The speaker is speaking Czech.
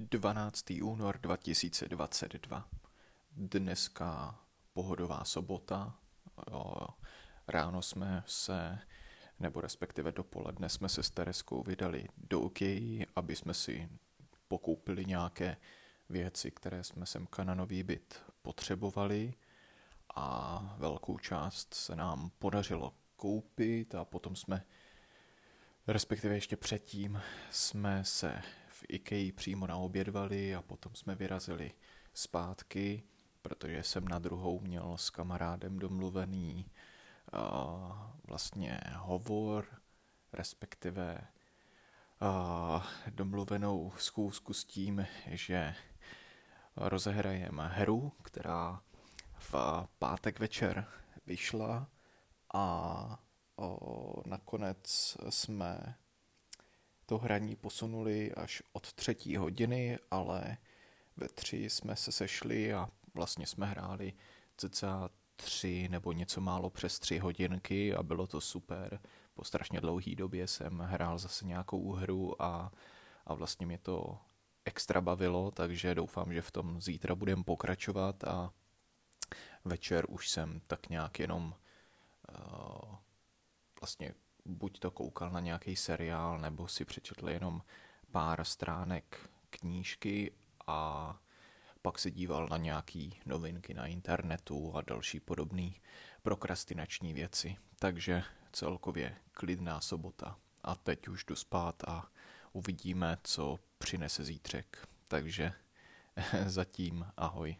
12. únor 2022. Dneska pohodová sobota. Ráno jsme se, nebo respektive dopoledne jsme se s Tereskou vydali do Okej, aby jsme si pokoupili nějaké věci, které jsme sem na nový byt potřebovali a velkou část se nám podařilo koupit a potom jsme, respektive ještě předtím, jsme se v IKEA přímo naobědvali a potom jsme vyrazili zpátky, protože jsem na druhou měl s kamarádem domluvený uh, vlastně hovor, respektive uh, domluvenou schůzku s tím, že rozehrajeme hru, která v pátek večer vyšla a o, nakonec jsme to hraní posunuli až od třetí hodiny, ale ve tři jsme se sešli a vlastně jsme hráli cca tři nebo něco málo přes tři hodinky a bylo to super. Po strašně dlouhé době jsem hrál zase nějakou hru a, a vlastně mě to extra bavilo, takže doufám, že v tom zítra budeme pokračovat a večer už jsem tak nějak jenom uh, vlastně buď to koukal na nějaký seriál, nebo si přečetl jenom pár stránek knížky a pak se díval na nějaký novinky na internetu a další podobné prokrastinační věci. Takže celkově klidná sobota. A teď už jdu spát a uvidíme, co přinese zítřek. Takže zatím ahoj.